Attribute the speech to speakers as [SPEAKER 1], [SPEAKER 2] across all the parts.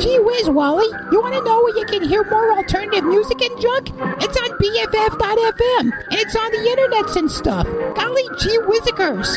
[SPEAKER 1] Gee whiz, Wally. You want to know where you can hear more alternative music and junk? It's on BFF.FM, and it's on the internets and stuff. Golly gee whizzikers.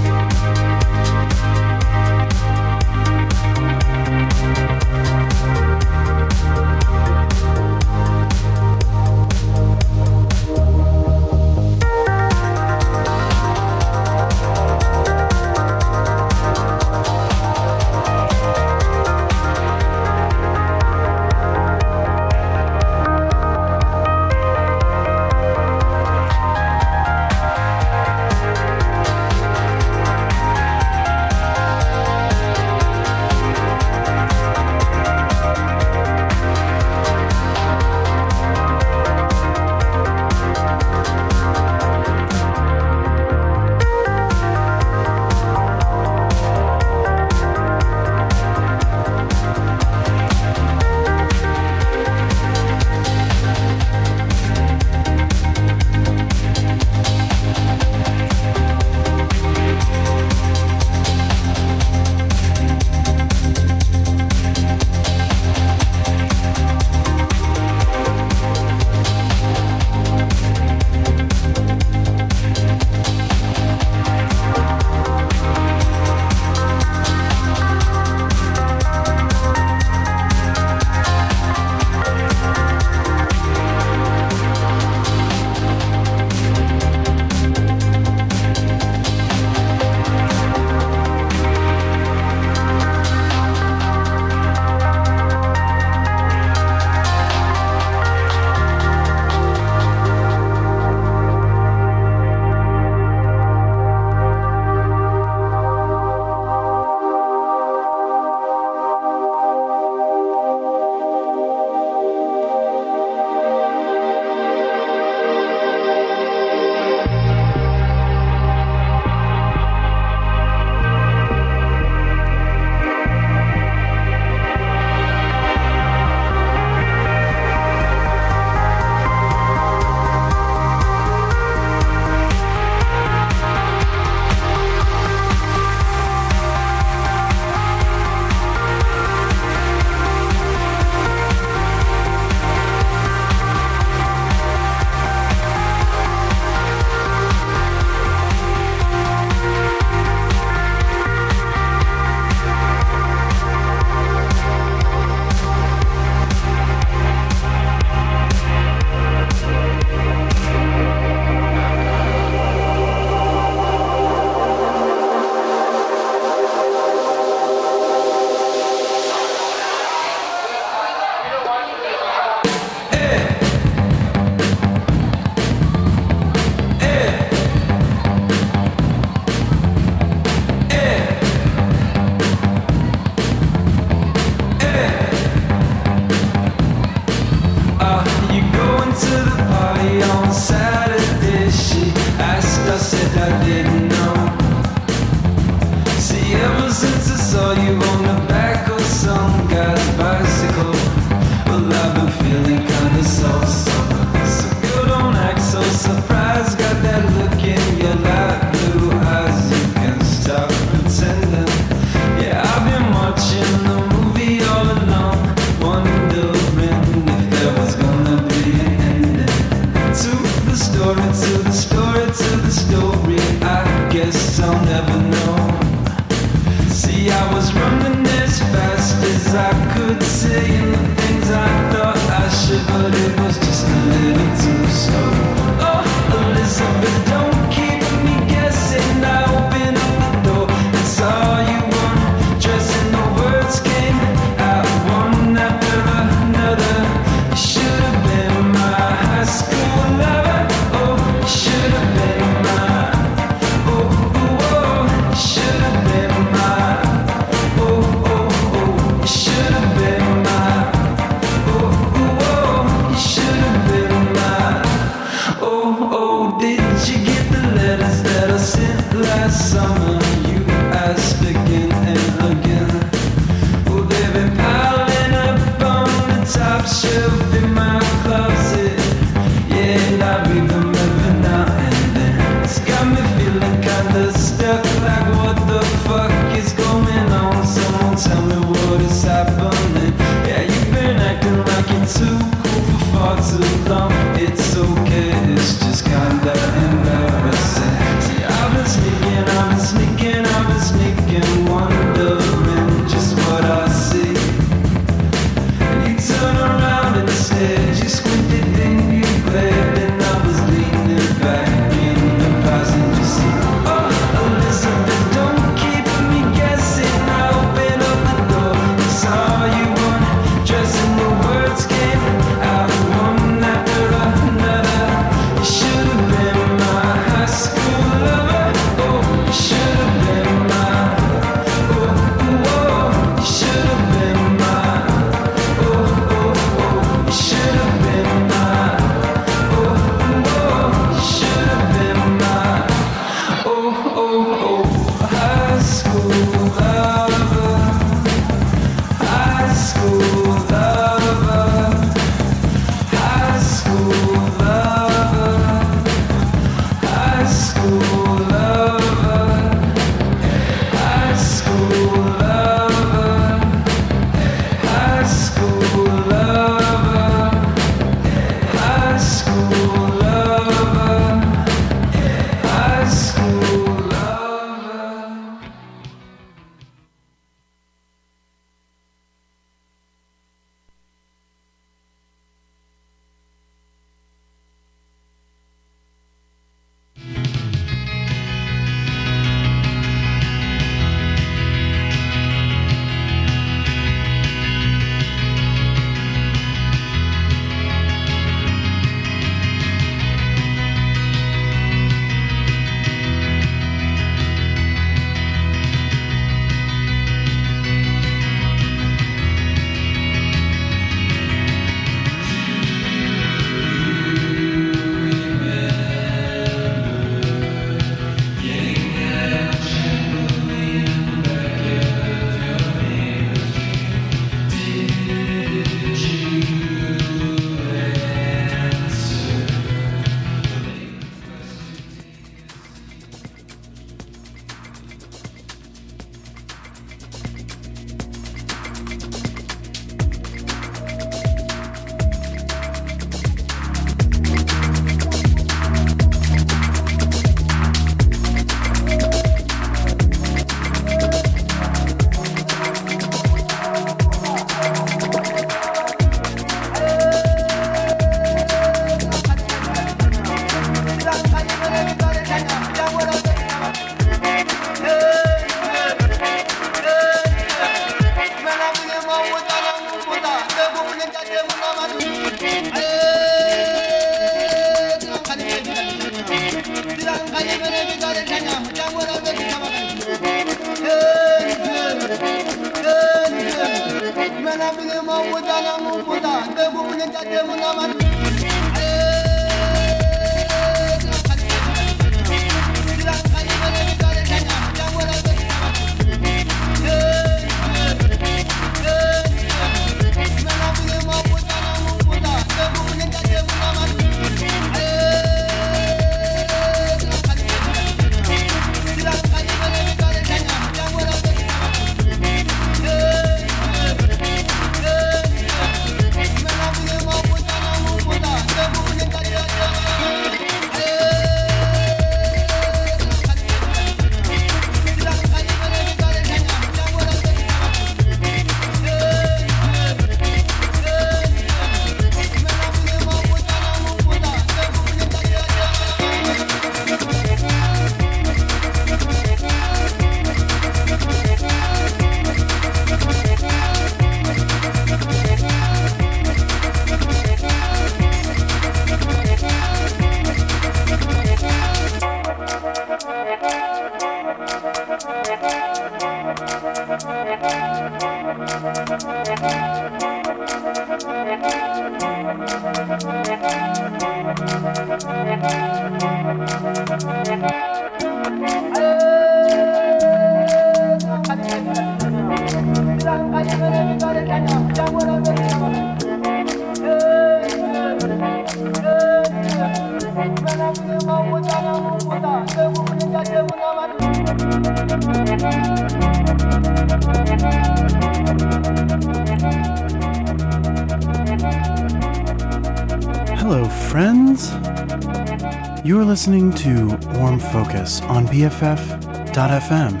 [SPEAKER 2] BFF.fm.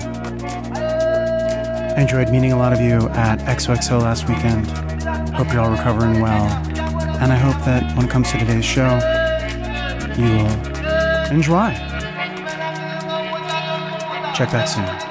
[SPEAKER 2] I enjoyed meeting a lot of you at XOXO last weekend. Hope you're all recovering well. And I hope that when it comes to today's show, you will enjoy. Check back soon.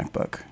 [SPEAKER 2] MacBook.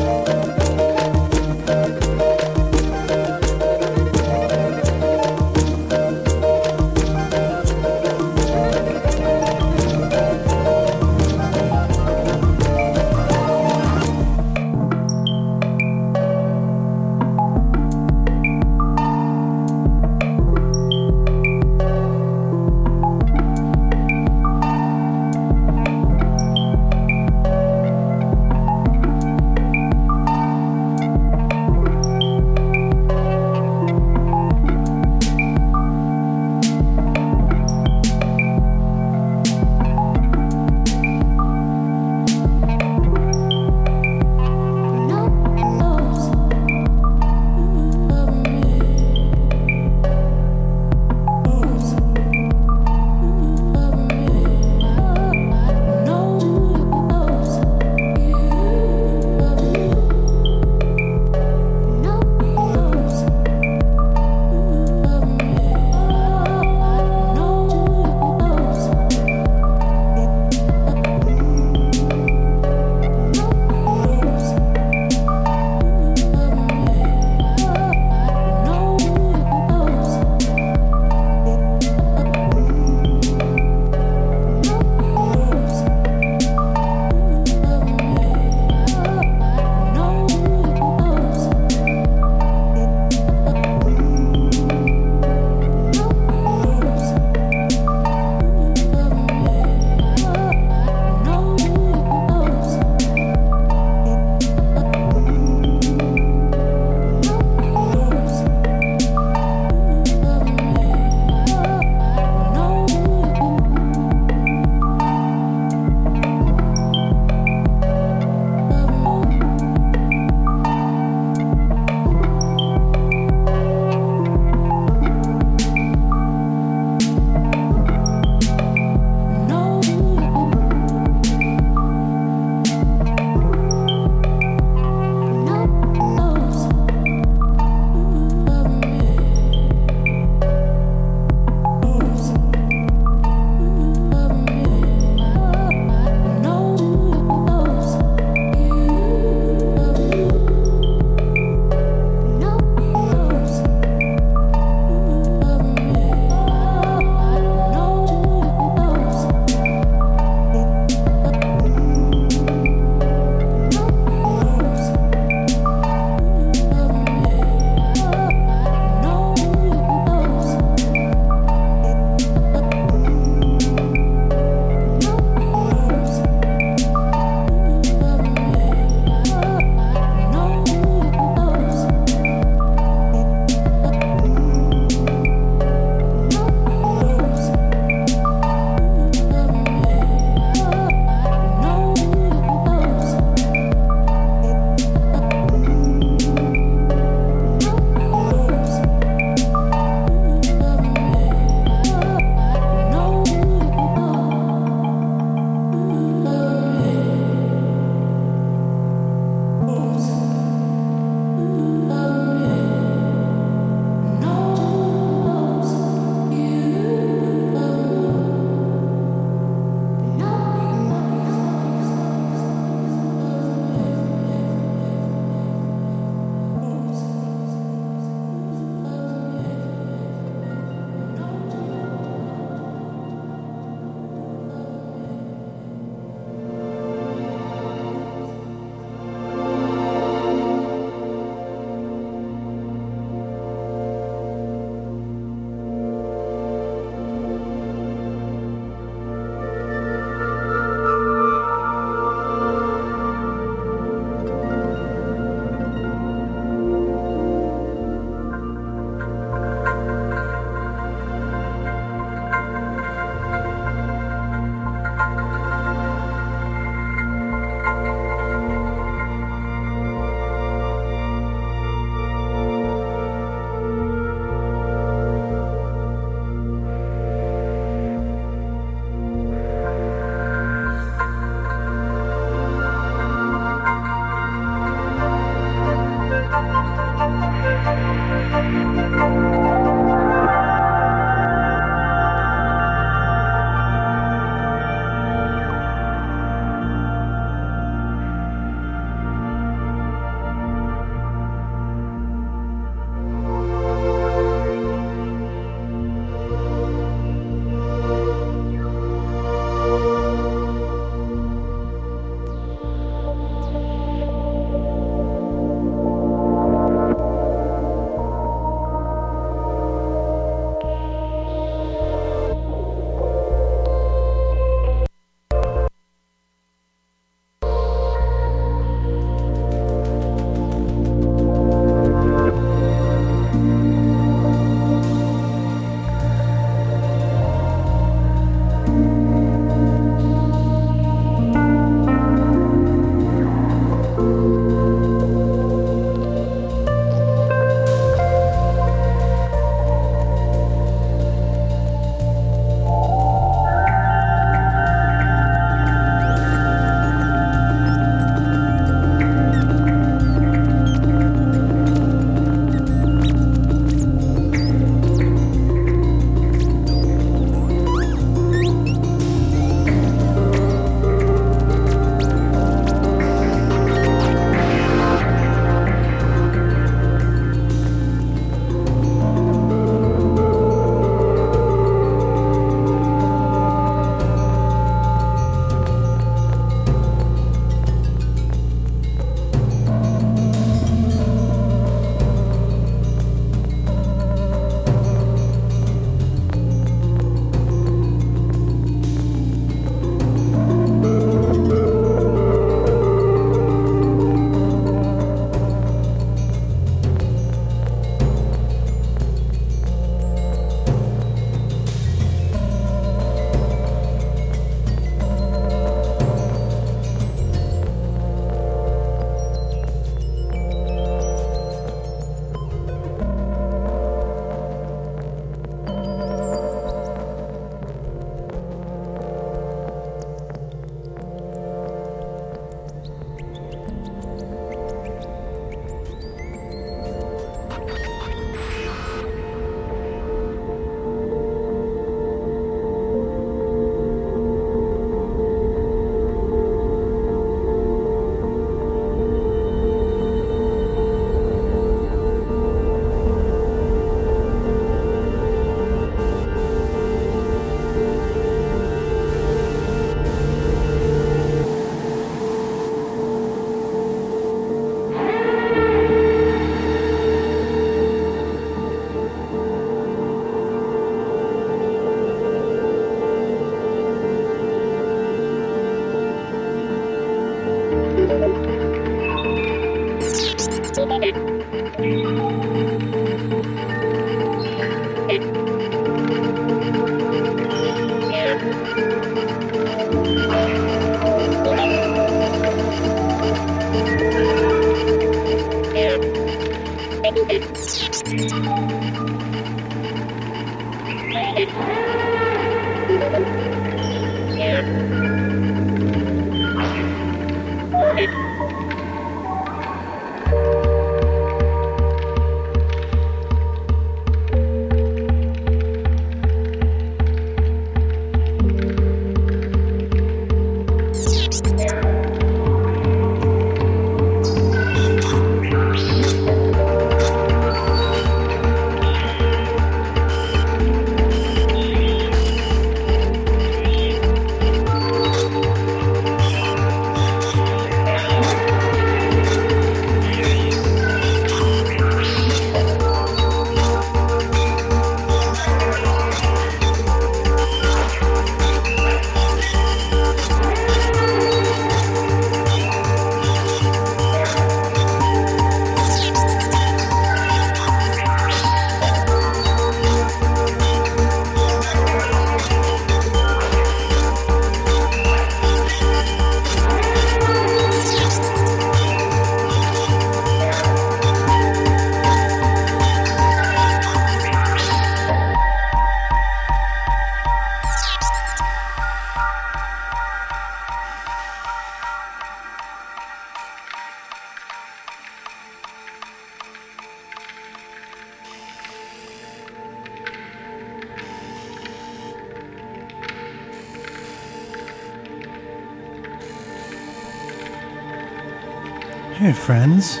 [SPEAKER 2] Friends.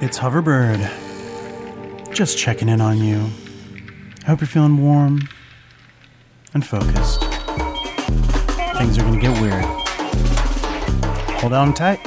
[SPEAKER 2] It's Hoverbird. Just checking in on you. I hope you're feeling warm and focused. Things are gonna get weird. Hold on tight.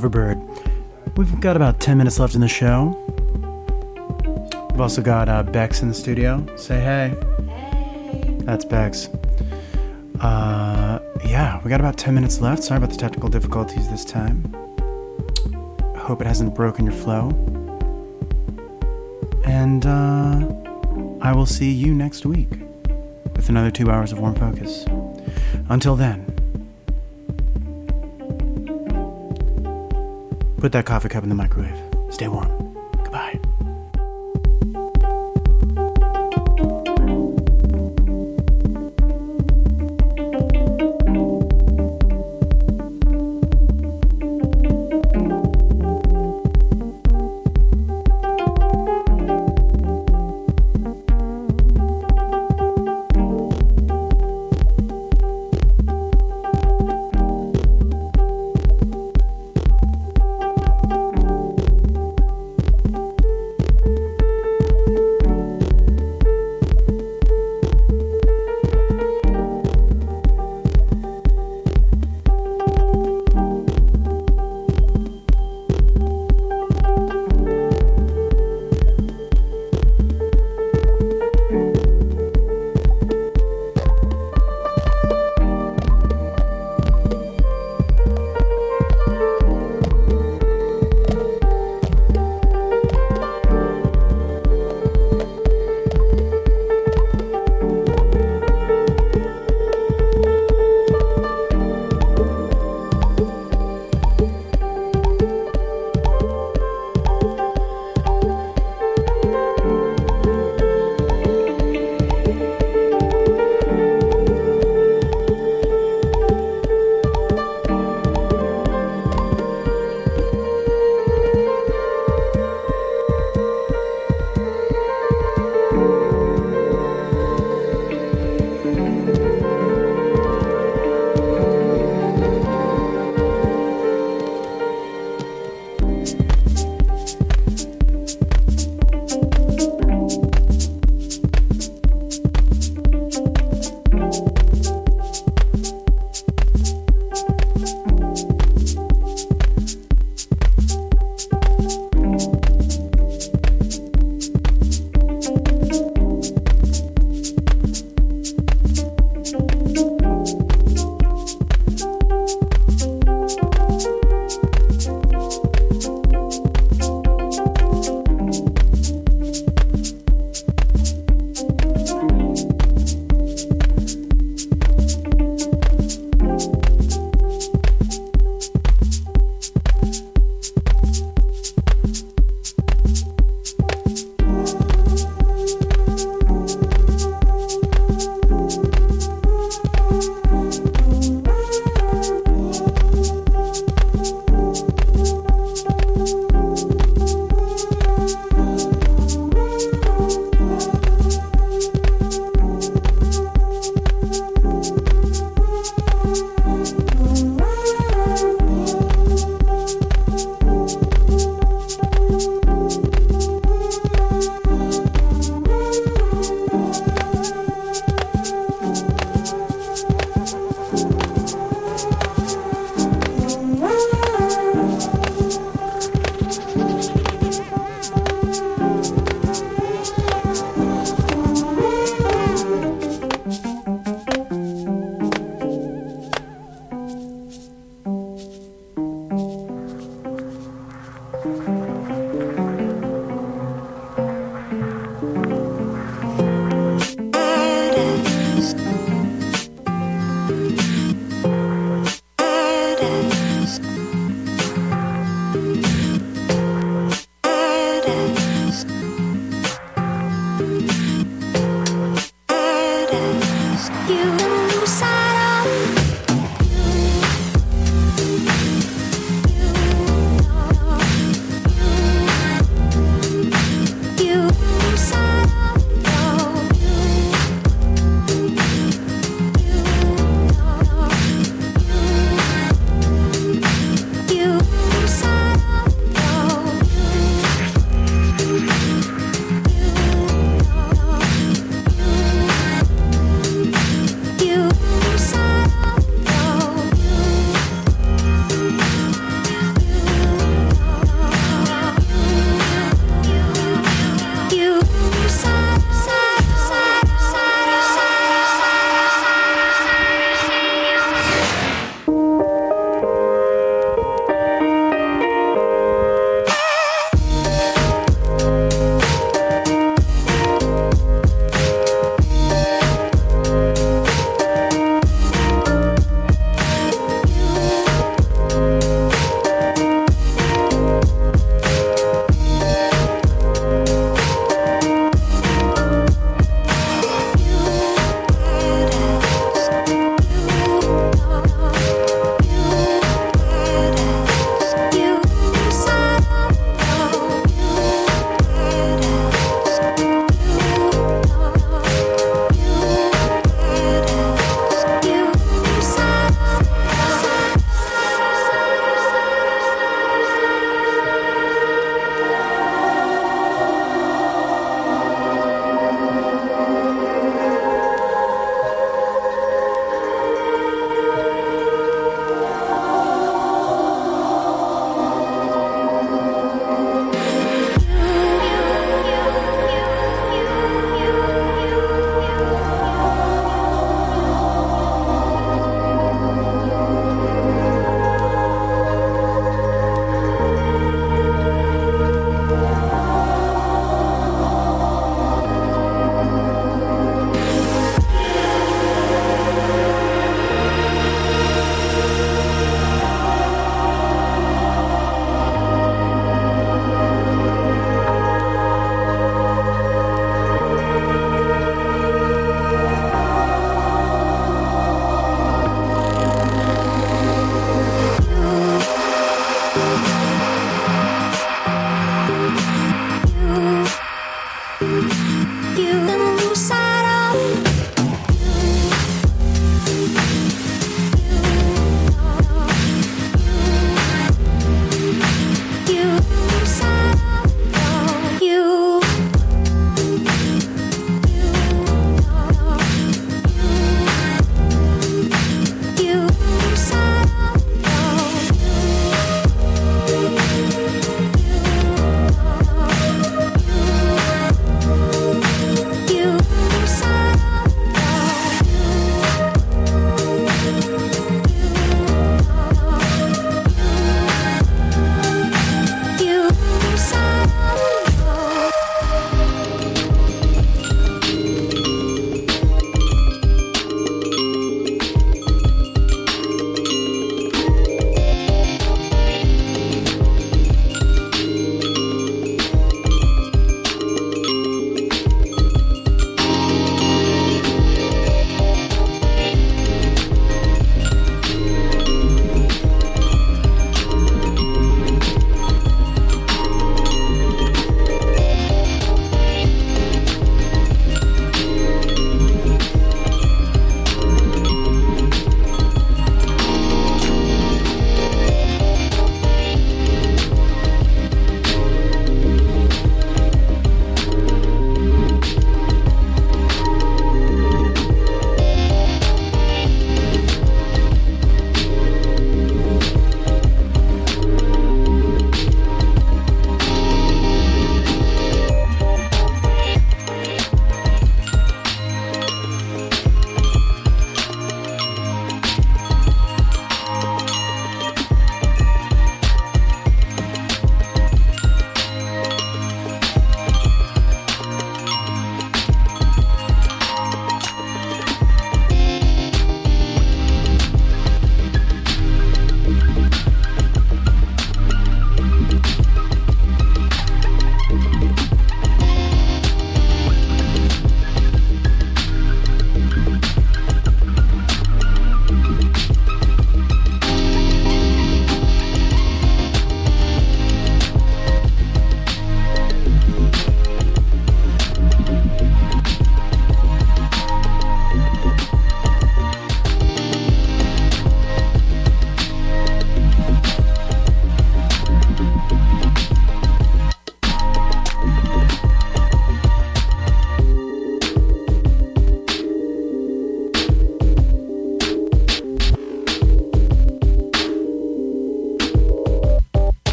[SPEAKER 2] Hoverbird. We've got about 10 minutes left in the show. We've also got uh, Bex in the studio. Say hey. Hey. That's Bex. Uh, yeah, we got about 10 minutes left. Sorry about the technical difficulties this time. Hope it hasn't broken your flow. And uh, I will see you next week with another two hours of warm focus. Until then, put that coffee cup in the microwave. Stay warm.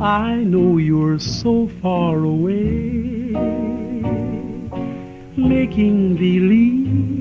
[SPEAKER 3] I know you're so far away,